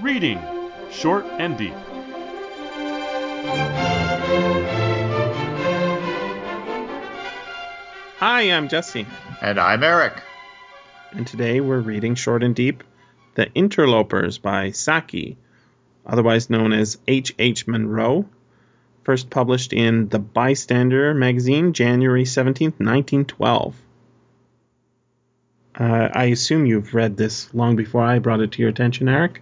Reading Short and Deep. Hi, I'm Jesse, And I'm Eric. and today we're reading Short and Deep The Interlopers by Saki, otherwise known as H. H. Munro, first published in The Bystander magazine, January 17, 1912. Uh, I assume you've read this long before I brought it to your attention, Eric?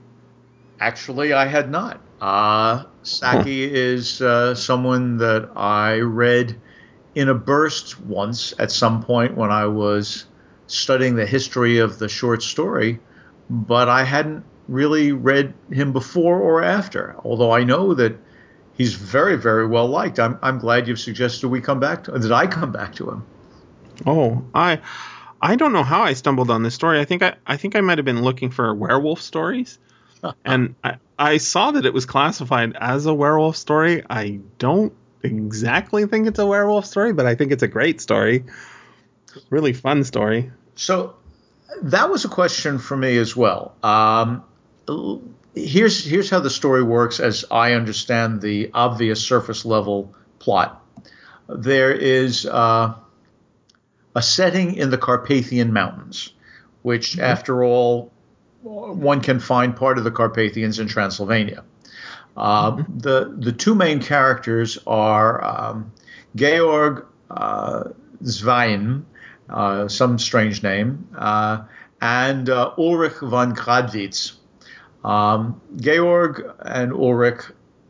Actually, I had not. Uh, Saki is uh, someone that I read in a burst once at some point when I was studying the history of the short story, but I hadn't really read him before or after, although I know that he's very, very well liked. I'm, I'm glad you've suggested we come back to that I come back to him. Oh, I I don't know how I stumbled on this story. I think I I think I might have been looking for werewolf stories. and I, I saw that it was classified as a werewolf story. I don't exactly think it's a werewolf story, but I think it's a great story. Really fun story. So that was a question for me as well. Um, here's here's how the story works, as I understand the obvious surface level plot. There is uh, a setting in the Carpathian Mountains, which, after all, one can find part of the Carpathians in Transylvania. Uh, the the two main characters are um, Georg uh, Zwein, uh, some strange name, uh, and uh, Ulrich von Gradwitz. Um, Georg and Ulrich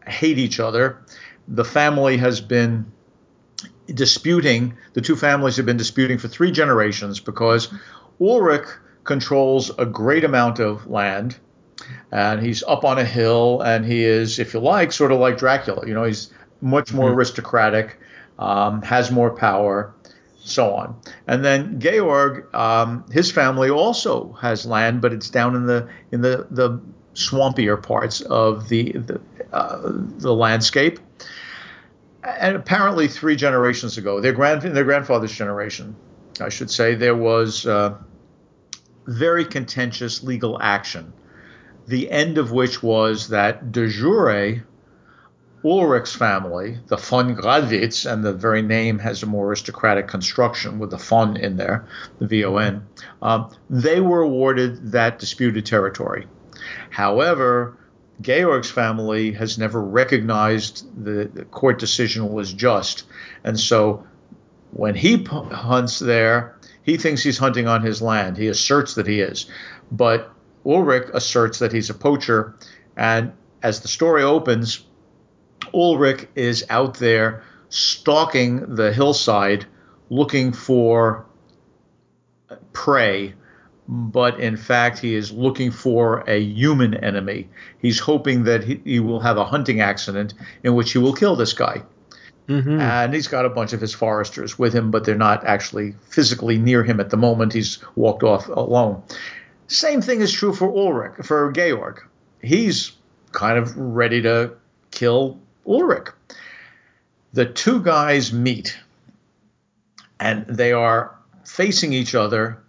hate each other. The family has been disputing, the two families have been disputing for three generations because Ulrich controls a great amount of land and he's up on a hill and he is, if you like, sort of like Dracula. You know, he's much more Mhm. aristocratic, um, has more power, so on. And then Georg, um, his family also has land, but it's down in the in the the swampier parts of the the, uh, the landscape. And apparently, three generations ago, their grand their grandfather's generation, I should say, there was uh, very contentious legal action. The end of which was that de jure, Ulrich's family, the von Gradwitz, and the very name has a more aristocratic construction with the von in there, the V-O-N, um, they were awarded that disputed territory. However, Georg's family has never recognized the, the court decision was just. And so when he hunts there, he thinks he's hunting on his land. He asserts that he is. But Ulrich asserts that he's a poacher. And as the story opens, Ulrich is out there stalking the hillside looking for prey, but in fact, he is looking for a human enemy. He's hoping that he, he will have a hunting accident in which he will kill this guy. Hmm And he's got a bunch of his foresters with him, but they're not actually physically near him at the moment. He's walked off alone. Same thing is true for Ulrich, for Georg. He's kind of ready to kill Ulrich. The two guys meet, and they are facing each other,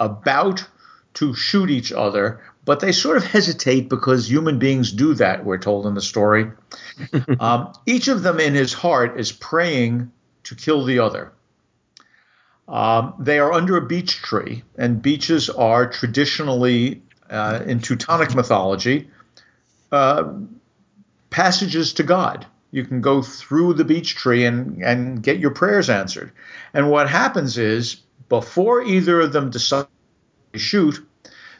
about to shoot each other, but they sort of hesitate because human beings do that, we're told in the story. um, each of them in his heart is praying to kill the other. Um, they are under a beech tree, and beeches are traditionally, uh, in Teutonic mythology, uh, passages to God. You can go through the beech tree and, and get your prayers answered. And what happens is, before either of them decide shoot,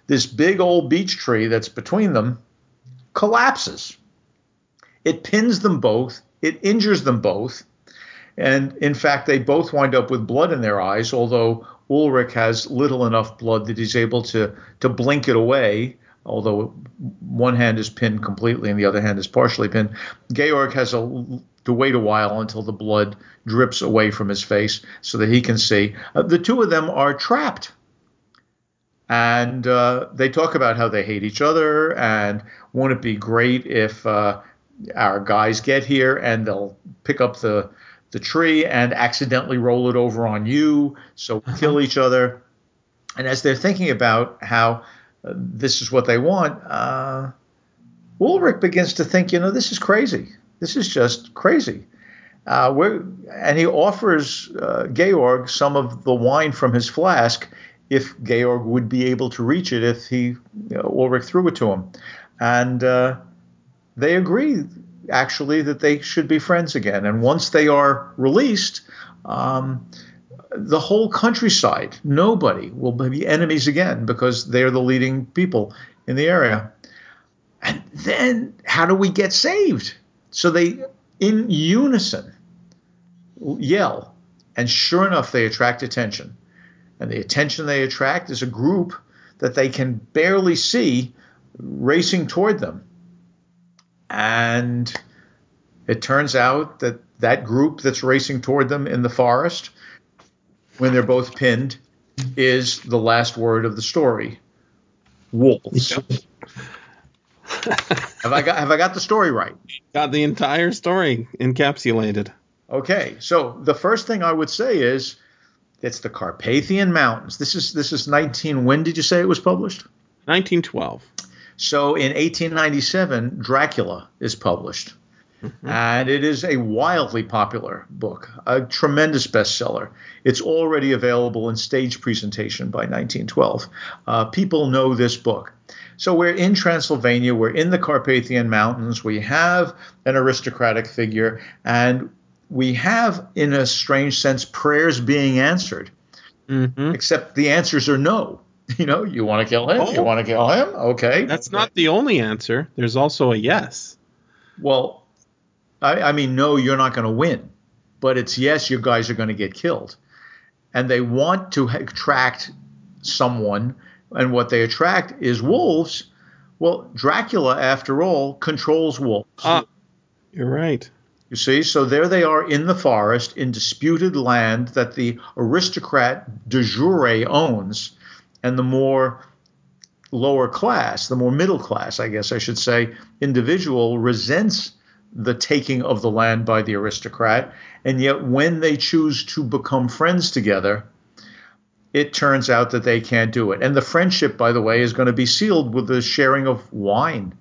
this big old beech tree that's between them collapses. It pins them both, it injures them both, and in fact, they both wind up with blood in their eyes, although Ulrich has little enough blood that he's able to, to blink it away, although one hand is pinned completely and the other hand is partially pinned. Georg has a, to wait a while until the blood drips away from his face so that he can see. Uh, the two of them are trapped. And uh, they talk about how they hate each other and won't it be great if uh, our guys get here and they'll pick up the the tree and accidentally roll it over on you, so kill each other. And as they're thinking about how uh, this is what they want, uh, Ulrich begins to think, you know, this is crazy. This is just crazy. Uh, and he offers uh, Georg some of the wine from his flask if Georg would be able to reach it if he you know, Ulrich threw it to him. And uh, they agree actually that they should be friends again. And once they are released, um, the whole countryside, nobody will be enemies again because they're the leading people in the area. And then how do we get saved? So they, in unison, yell. And sure enough, they attract attention. And the attention they attract is a group that they can barely see racing toward them. And it turns out that that group that's racing toward them in the forest, when they're both pinned, is the last word of the story wolves. have I got have I got the story right? Got the entire story encapsulated. Okay, so the first thing I would say is it's the Carpathian Mountains. This is this is 19. When did you say it was published? 1912. So in 1897, Dracula is published. Mm-hmm. And it is a wildly popular book, a tremendous bestseller. It's already available in stage presentation by 1912. Uh, people know this book. So we're in Transylvania, we're in the Carpathian Mountains, we have an aristocratic figure, and we have, in a strange sense, prayers being answered. Mm-hmm. Except the answers are no. You know, you want to kill him? Oh. You want to kill him? Okay. That's not the only answer. There's also a yes. Well, I, I mean, no, you're not going to win. But it's yes, you guys are going to get killed. And they want to attract someone, and what they attract is wolves. Well, Dracula, after all, controls wolves. Ah, you're right. You see, so there they are in the forest in disputed land that the aristocrat de jure owns, and the more lower class, the more middle class, I guess I should say, individual resents the taking of the land by the aristocrat. And yet, when they choose to become friends together, it turns out that they can't do it. And the friendship, by the way, is going to be sealed with the sharing of wine.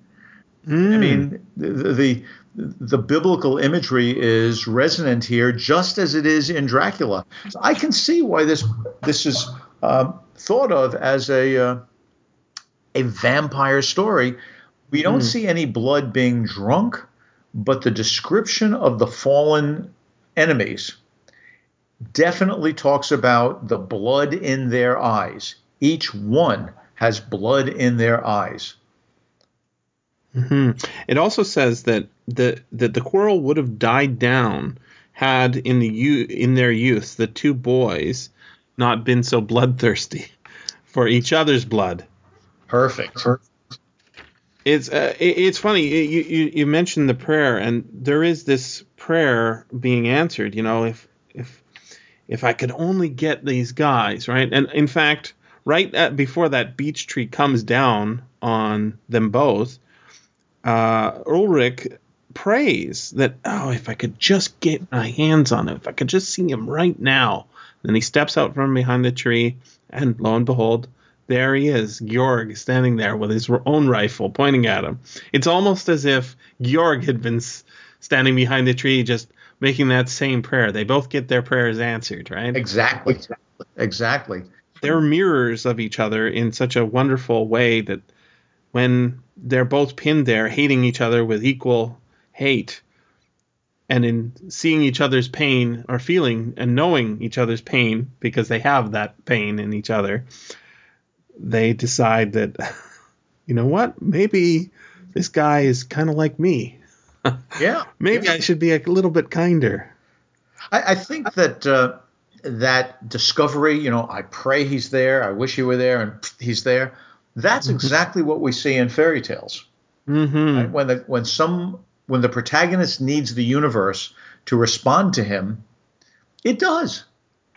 Mm. I mean, the, the, the biblical imagery is resonant here, just as it is in Dracula. So I can see why this this is um, thought of as a uh, a vampire story. We don't mm. see any blood being drunk, but the description of the fallen enemies definitely talks about the blood in their eyes. Each one has blood in their eyes. Mm-hmm. It also says that the that the quarrel would have died down had in the in their youth the two boys not been so bloodthirsty for each other's blood. Perfect. It's uh, it, it's funny you, you you mentioned the prayer and there is this prayer being answered. You know if if if I could only get these guys right and in fact right at, before that beech tree comes down on them both uh, Ulrich prays that, oh, if I could just get my hands on him, if I could just see him right now. Then he steps out from behind the tree, and lo and behold, there he is, Georg, standing there with his own rifle pointing at him. It's almost as if Georg had been standing behind the tree, just making that same prayer. They both get their prayers answered, right? Exactly. Exactly. They're mirrors of each other in such a wonderful way that when they're both pinned there, hating each other with equal hate, and in seeing each other's pain or feeling and knowing each other's pain because they have that pain in each other, they decide that, you know what, maybe this guy is kind of like me. Yeah. maybe yeah. I should be a little bit kinder. I, I think that. Uh, that discovery, you know, I pray he's there, I wish he were there, and he's there that's mm-hmm. exactly what we see in fairy tales. Mm-hmm. Right? When the when some when the protagonist needs the universe to respond to him, it does.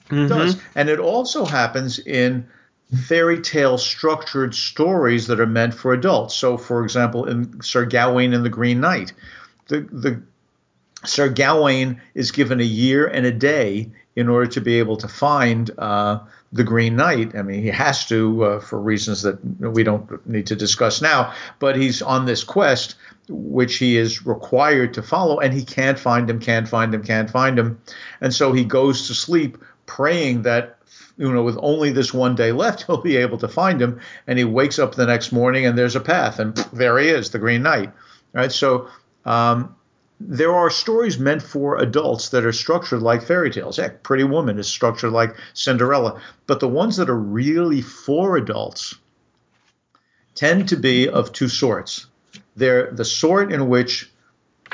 Mm-hmm. It does, and it also happens in fairy tale structured stories that are meant for adults. So, for example, in Sir Gawain and the Green Knight, the the Sir Gawain is given a year and a day in order to be able to find uh, the Green Knight. I mean, he has to uh, for reasons that we don't need to discuss now, but he's on this quest which he is required to follow, and he can't find him, can't find him, can't find him. And so he goes to sleep praying that, you know, with only this one day left, he'll be able to find him. And he wakes up the next morning and there's a path, and there he is, the Green Knight. Right. So, um, there are stories meant for adults that are structured like fairy tales. Heck, Pretty Woman is structured like Cinderella. But the ones that are really for adults tend to be of two sorts. They're the sort in which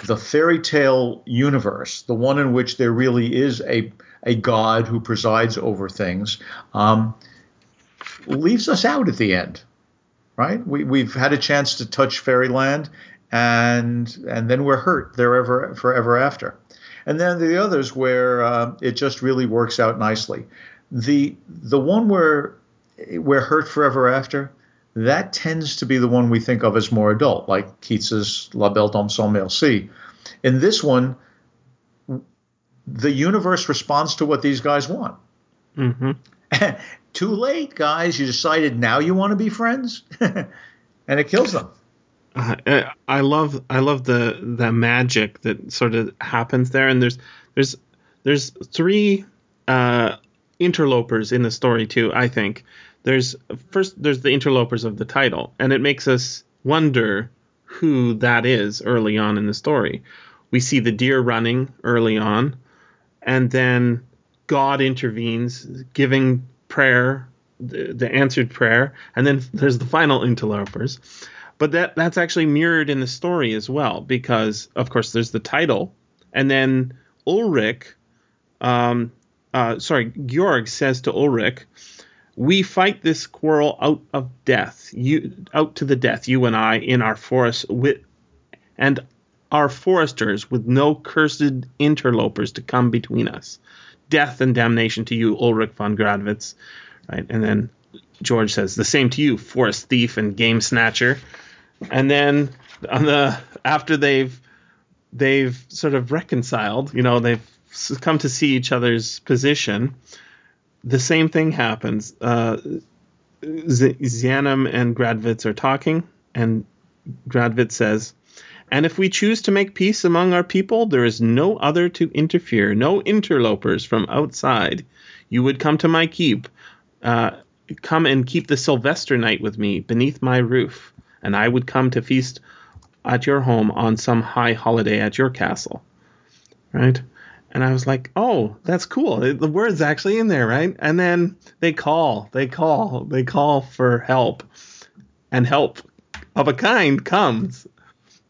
the fairy tale universe, the one in which there really is a, a god who presides over things, um, leaves us out at the end, right? We, we've had a chance to touch fairyland and and then we're hurt there forever after. And then the others where uh, it just really works out nicely. The the one where we're hurt forever after, that tends to be the one we think of as more adult, like Keats's La Belle Dame sans merci. In this one, the universe responds to what these guys want. Mm-hmm. Too late, guys. You decided now you want to be friends, and it kills them. Uh, I love I love the the magic that sort of happens there, and there's there's there's three uh, interlopers in the story too. I think there's first there's the interlopers of the title, and it makes us wonder who that is early on in the story. We see the deer running early on, and then God intervenes, giving prayer, the, the answered prayer, and then there's the final interlopers but that that's actually mirrored in the story as well because of course there's the title and then Ulrich um, uh, sorry Georg says to Ulrich we fight this quarrel out of death you out to the death you and I in our forest with and our foresters with no cursed interlopers to come between us. Death and damnation to you Ulrich von Gradwitz. Right and then George says the same to you forest thief and game snatcher and then on the after they've they've sort of reconciled, you know, they've come to see each other's position. The same thing happens. Uh, Zianem and Gradwitz are talking, and Gradwitz says, "And if we choose to make peace among our people, there is no other to interfere, no interlopers from outside. You would come to my keep, uh, come and keep the Sylvester night with me beneath my roof and I would come to feast at your home on some high holiday at your castle. Right? And I was like, oh, that's cool. The word's actually in there, right? And then they call, they call, they call for help. And help of a kind comes.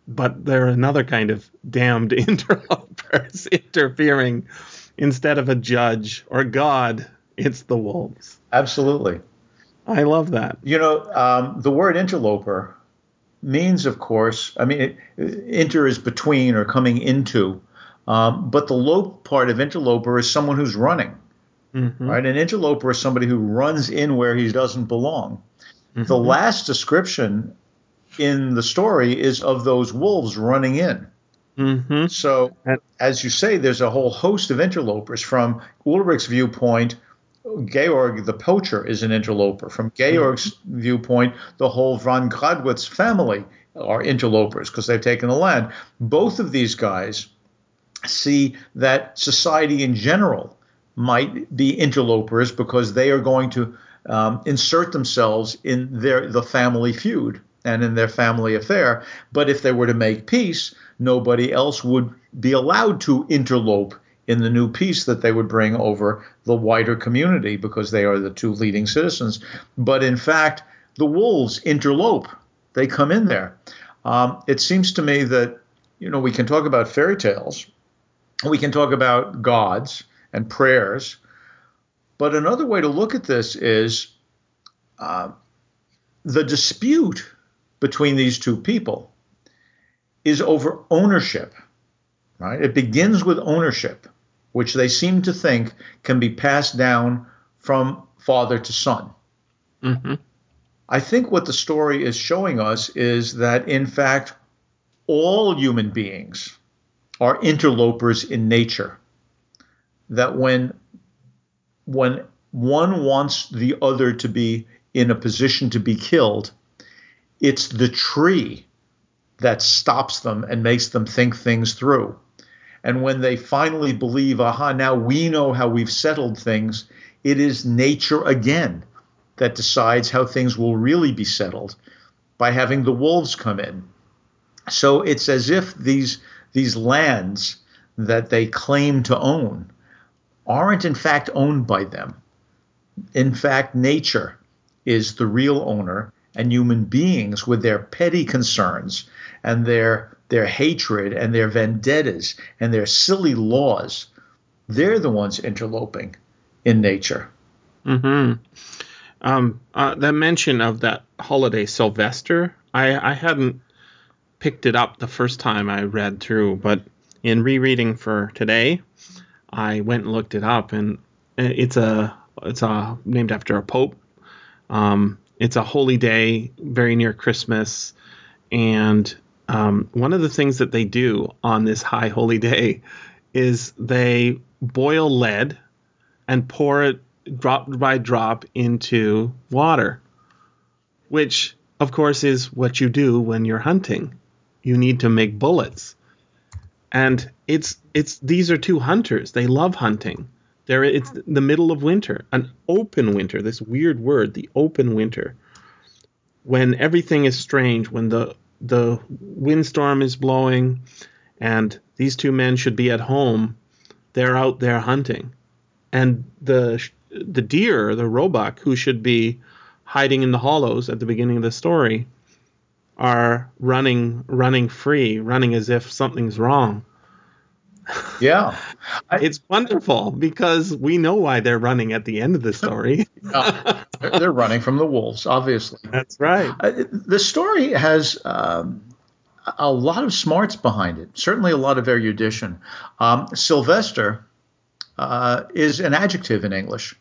But they're another kind of damned interlopers interfering. Instead of a judge or God, it's the wolves. Absolutely. I love that. You know, um, the word interloper means, of course, I mean, it, inter is between or coming into, um, but the lope part of interloper is someone who's running, mm-hmm. right? An interloper is somebody who runs in where he doesn't belong. Mm-hmm. The last description in the story is of those wolves running in. Mm-hmm. So, as you say, there's a whole host of interlopers. From Ulrich's viewpoint, Georg the poacher is an interloper. From Georg's viewpoint, the whole von Gradwitz family are interlopers because they've taken the land. Both of these guys see that society in general might be interlopers because they are going to um, insert themselves in their the family feud and in their family affair. But if they were to make peace, nobody else would be allowed to interlope in the new peace that they would bring over the wider community because they are the two leading citizens. But in fact, the wolves interlope, they come in there. Um, it seems to me that, you know, we can talk about fairy tales, we can talk about gods and prayers, but another way to look at this is uh, the dispute between these two people is over ownership. Right? It begins with ownership which they seem to think can be passed down from father to son. Mm-hmm. I think what the story is showing us is that, in fact, all human beings are interlopers in nature. That when when one wants the other to be in a position to be killed, it's the tree that stops them and makes them think things through. And when they finally believe, aha, now we know how we've settled things, it is nature again that decides how things will really be settled by having the wolves come in. So it's as if these these lands that they claim to own aren't in fact owned by them. In fact, nature is the real owner, and human beings with their petty concerns and their their hatred and their vendettas and their silly laws, they're the ones interloping in nature. Hmm. Um, uh, that mention of that holiday, Sylvester, I, I hadn't picked it up the first time I read through, but in rereading for today, I went and looked it up, and it's a it's a named after a pope. Um, it's a holy day, very near Christmas, and um, one of the things that they do on this high holy day is they boil lead and pour it drop by drop into water, which of course is what you do when you're hunting. You need to make bullets. And it's it's these are two hunters. They love hunting. There it's the middle of winter, an open winter, this weird word, the open winter. When everything is strange, when the the windstorm is blowing and these two men should be at home, they're out there hunting. And the the deer, the roebuck, who should be hiding in the hollows at the beginning of the story, are running running free, running as if something's wrong. Yeah. I, it's wonderful because we know why they're running at the end of the story. yeah, they're running from the wolves, obviously. That's right. Uh, the story has um, a lot of smarts behind it, certainly a lot of erudition. Um, Sylvester uh, is an adjective in English.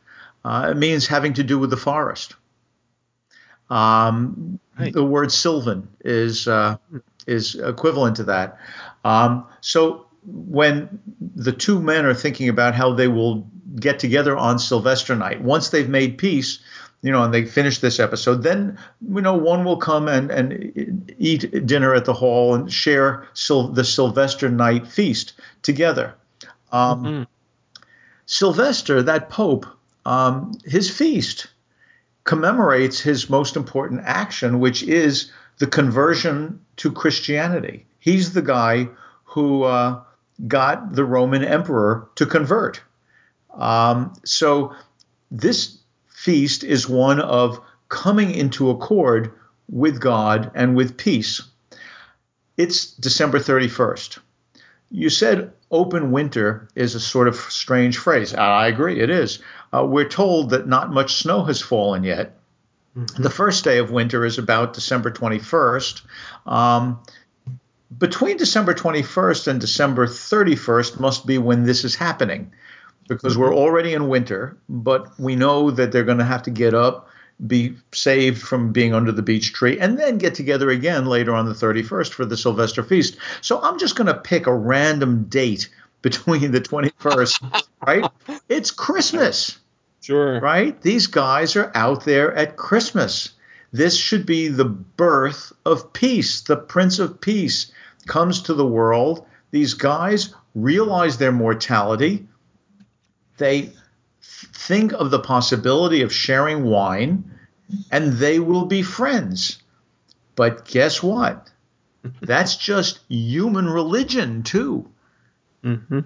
Uh, it means having to do with the forest. Um, right. The word sylvan is uh, is equivalent to that. Um, so when the two men are thinking about how they will get together on Sylvester night, once they've made peace, you know, and they finish this episode, then you know one will come and and eat dinner at the hall and share Sil- the Sylvester night feast together. Um, mm-hmm. Sylvester, that pope, um, his feast commemorates his most important action, which is the conversion to Christianity. He's the guy who uh, got the Roman emperor to convert. Um, so this feast is one of coming into accord with God and with peace. It's December 31st. You said open winter is a sort of strange phrase. I agree, it is. Uh, we're told that not much snow has fallen yet. Mm-hmm. The first day of winter is about December 21st. Um, between December 21st and December 31st must be when this is happening because we're already in winter, but we know that they're going to have to get up, be saved from being under the beech tree, and then get together again later on the 31st for the Sylvester feast. So I'm just going to pick a random date between the 21st, right? It's Christmas. Sure. Right? These guys are out there at Christmas. This should be the birth of peace. The Prince of Peace comes to the world. These guys realize their mortality. They think of the possibility of sharing wine, and they will be friends. But guess what? That's just human religion, too. Mm-hmm.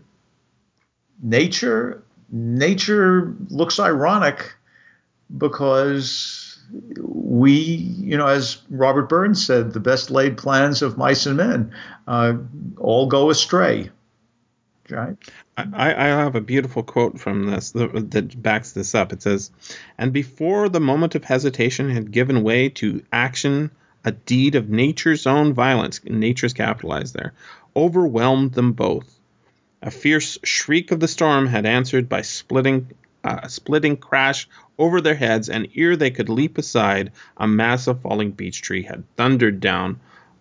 Nature nature looks ironic because we, you know, as Robert Burns said, the best laid plans of mice and men uh, all go astray. Right. I, I have a beautiful quote from this that backs this up. It says, "And before the moment of hesitation had given way to action, a deed of nature's own violence, nature's capitalized there, overwhelmed them both. A fierce shriek of the storm had answered by splitting uh, splitting crash over their heads, and ere they could leap aside, a mass of falling beech tree had thundered down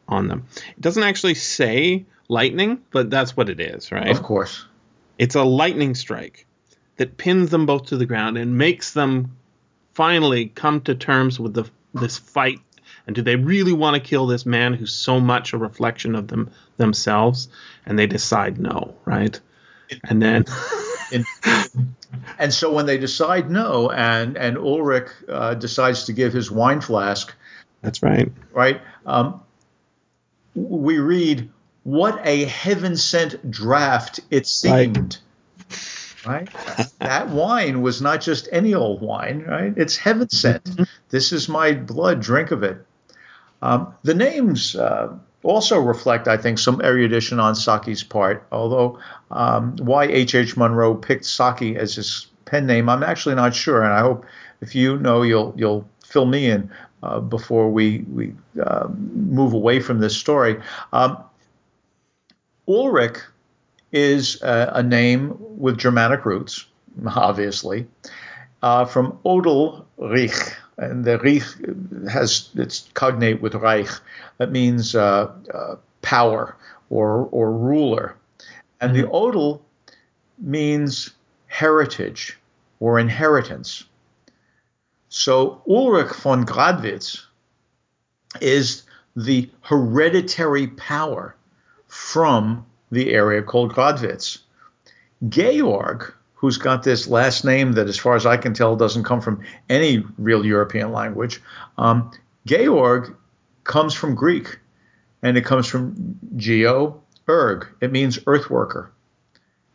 on them. It doesn't actually say lightning, but that's what it is, right? Of course. It's a lightning strike. that pins them both to the ground and makes them finally come to terms with the this fight and do they really want to kill this man who's so much a reflection of them themselves and they decide no right and then and so when they decide no and and ulrich uh, decides to give his wine flask that's right right um, we read what a heaven sent draft it seemed right? that wine was not just any old wine, right? It's heaven sent. Mm-hmm. this is my blood, drink of it. Um, the names uh, also reflect, I think, some erudition on Saki's part, although um, why H.H. H. Munro picked Saki as his pen name, I'm actually not sure, and I hope if you know, you'll you'll fill me in uh, before we we uh, move away from this story. Um, Ulrich is a, a name with Germanic roots, obviously, uh, from Odel Rich. And the Rich has its cognate with Reich. That means uh, uh, power or, or ruler. And mm-hmm. the Odel means heritage or inheritance. So Ulrich von Gradwitz is the hereditary power from the area called Gradwitz. Georg, who's got this last name that, as far as I can tell, doesn't come from any real European language, um, Georg comes from Greek, and it comes from geo erg. It means earth worker.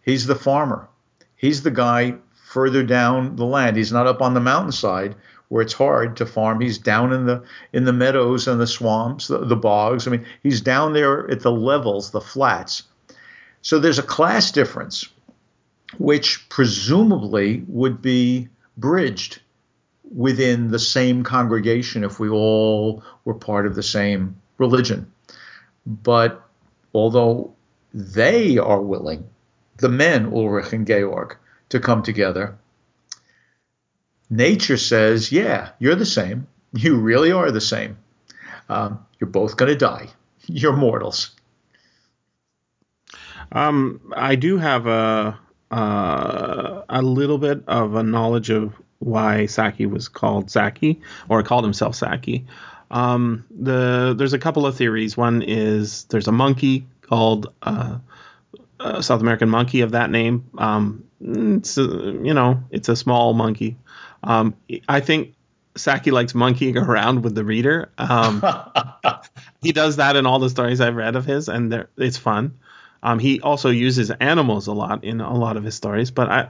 He's the farmer. He's the guy further down the land. He's not up on the mountainside where it's hard to farm. He's down in the in the meadows and the swamps, the, the bogs. I mean, he's down there at the levels, the flats, so there's a class difference, which presumably would be bridged within the same congregation if we all were part of the same religion. But although they are willing, the men, Ulrich and Georg, to come together, nature says, yeah, you're the same. You really are the same. Um, you're both going to die. You're mortals. Um, I do have a uh, a little bit of a knowledge of why Saki was called Saki or called himself Saki. Um, the there's a couple of theories. One is there's a monkey called uh, a South American monkey of that name. Um, it's a, you know it's a small monkey. Um, I think Saki likes monkeying around with the reader. Um, he does that in all the stories I've read of his, and it's fun. Um, he also uses animals a lot in a lot of his stories, but I,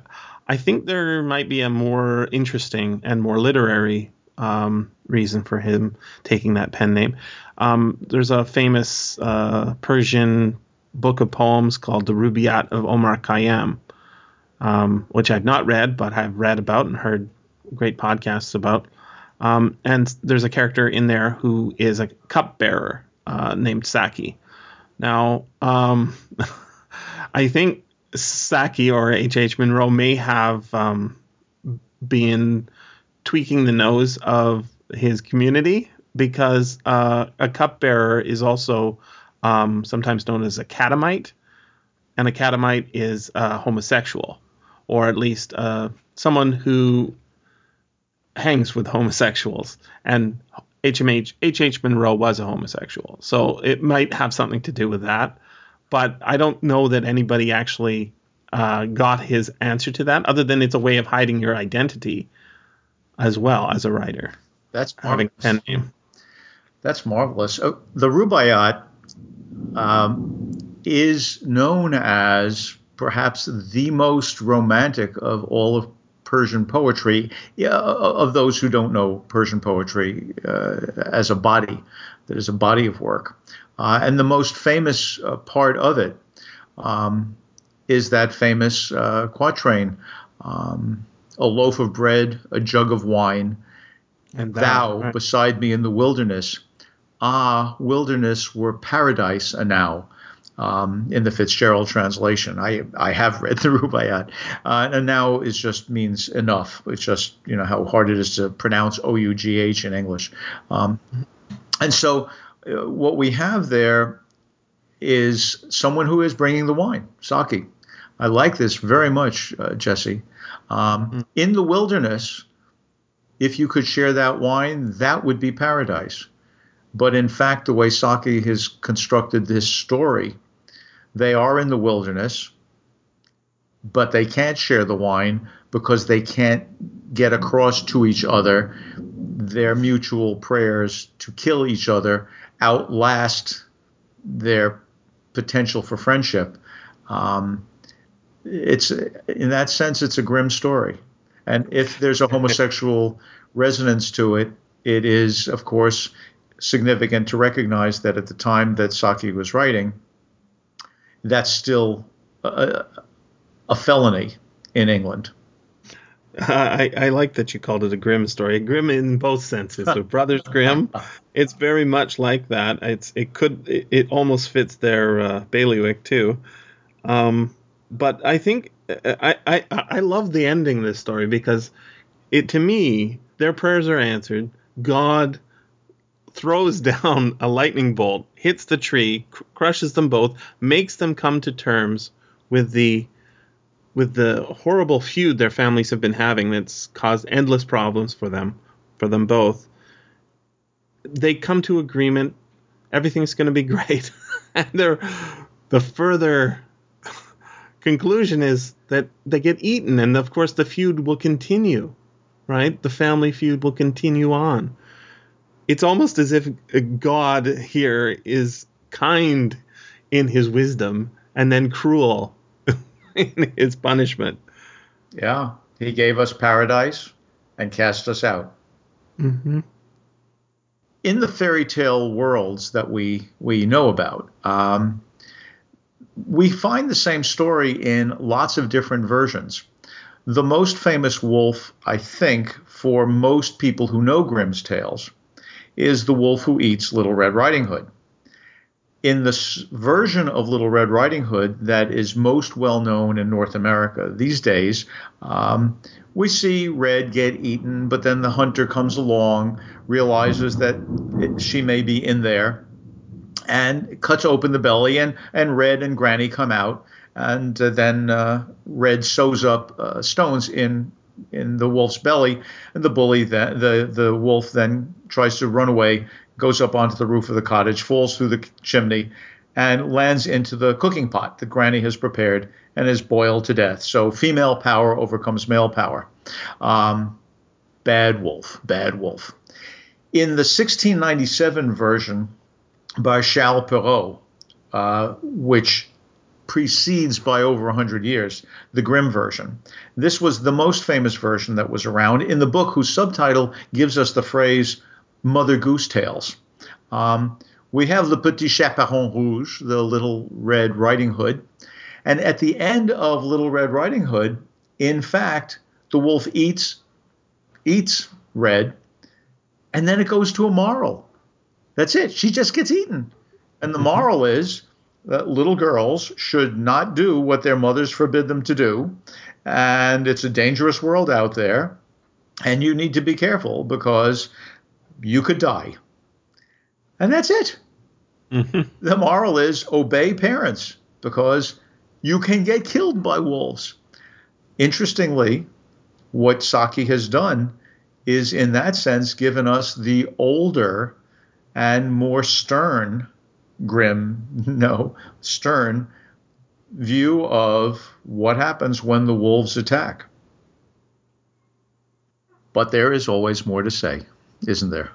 I think there might be a more interesting and more literary um, reason for him taking that pen name. Um, there's a famous uh, Persian book of poems called the Rubaiyat of Omar Khayyam, um, which I've not read, but I've read about and heard great podcasts about. Um, and there's a character in there who is a cupbearer uh, named Saki. Now, um, I think Saki or H.H. H. Munro may have um, been tweaking the nose of his community because uh, a cupbearer is also um, sometimes known as a catamite, and a catamite is homosexual, or at least uh, someone who hangs with homosexuals. And HMH HH Munro was a homosexual, so it might have something to do with that. But I don't know that anybody actually uh, got his answer to that, other than it's a way of hiding your identity as well as a writer. That's marvelous. having a pen name. That's marvelous. Oh, the Rubaiyat um, is known as perhaps the most romantic of all of Persian poetry, yeah, of those who don't know Persian poetry uh, as a body, that is a body of work. Uh, and the most famous uh, part of it um, is that famous uh, quatrain um, A loaf of bread, a jug of wine, and thou, thou right. beside me in the wilderness. Ah, wilderness were paradise enow um, in the Fitzgerald translation. I I have read the Rubaiyat, uh, and now it just means enough. It's just you know how hard it is to pronounce O U G H in English, um, and so uh, what we have there is someone who is bringing the wine, sake. I like this very much, uh, Jesse. Um, mm. In the wilderness, if you could share that wine, that would be paradise. But in fact, the way Saki has constructed this story, they are in the wilderness, but they can't share the wine because they can't get across to each other their mutual prayers to kill each other outlast their potential for friendship. Um, it's in that sense, it's a grim story. And if there's a homosexual resonance to it, it is, of course, significant to recognize that at the time that Saki was writing, that's still a, a felony in England. I, I, like that you called it a grim story. Grim in both senses. The Brothers Grimm, it's very much like that. It's it could it, it almost fits their uh, bailiwick too. Um, but I think I, I I love the ending of this story because it to me their prayers are answered. God throws down a lightning bolt, hits the tree, cr- crushes them both, makes them come to terms with the with the horrible feud their families have been having that's caused endless problems for them for them both. They come to agreement. Everything's going to be great. and they're the further conclusion is that they get eaten, and of course the feud will continue, right? The family feud will continue on. It's almost as if God here is kind in his wisdom and then cruel in his punishment. Yeah, he gave us paradise and cast us out. Mm-hmm. In the fairy tale worlds that we we know about, um, we find the same story in lots of different versions. The most famous wolf, I think, for most people who know Grimm's tales, is the wolf who eats Little Red Riding Hood. In the version of Little Red Riding Hood that is most well known in North America these days, um, we see Red get eaten, but then the hunter comes along, realizes that it, she may be in there, and cuts open the belly, and, and Red and Granny come out, and uh, then uh, Red sews up uh, stones in in the wolf's belly, and the bully then the the wolf then tries to run away, goes up onto the roof of the cottage, falls through the chimney, and lands into the cooking pot that Granny has prepared and is boiled to death. So female power overcomes male power. Um, bad wolf, bad wolf. In the 1697 version by Charles Perrault, uh, which precedes by over 100 years the Grimm version. This was the most famous version that was around in the book, whose subtitle gives us the phrase Mother Goose Tales. Um, we have Le Petit Chaperon Rouge, the Little Red Riding Hood. And at the end of Little Red Riding Hood, in fact, the wolf eats eats Red, and then it goes to a moral. That's it. She just gets eaten. And the moral is that little girls should not do what their mothers forbid them to do. And it's a dangerous world out there. And you need to be careful because you could die. And that's it. Mm-hmm. The moral is obey parents because you can get killed by wolves. Interestingly, what Saki has done is, in that sense, given us the older and more stern, grim, no, stern view of what happens when the wolves attack. But there is always more to say, isn't there?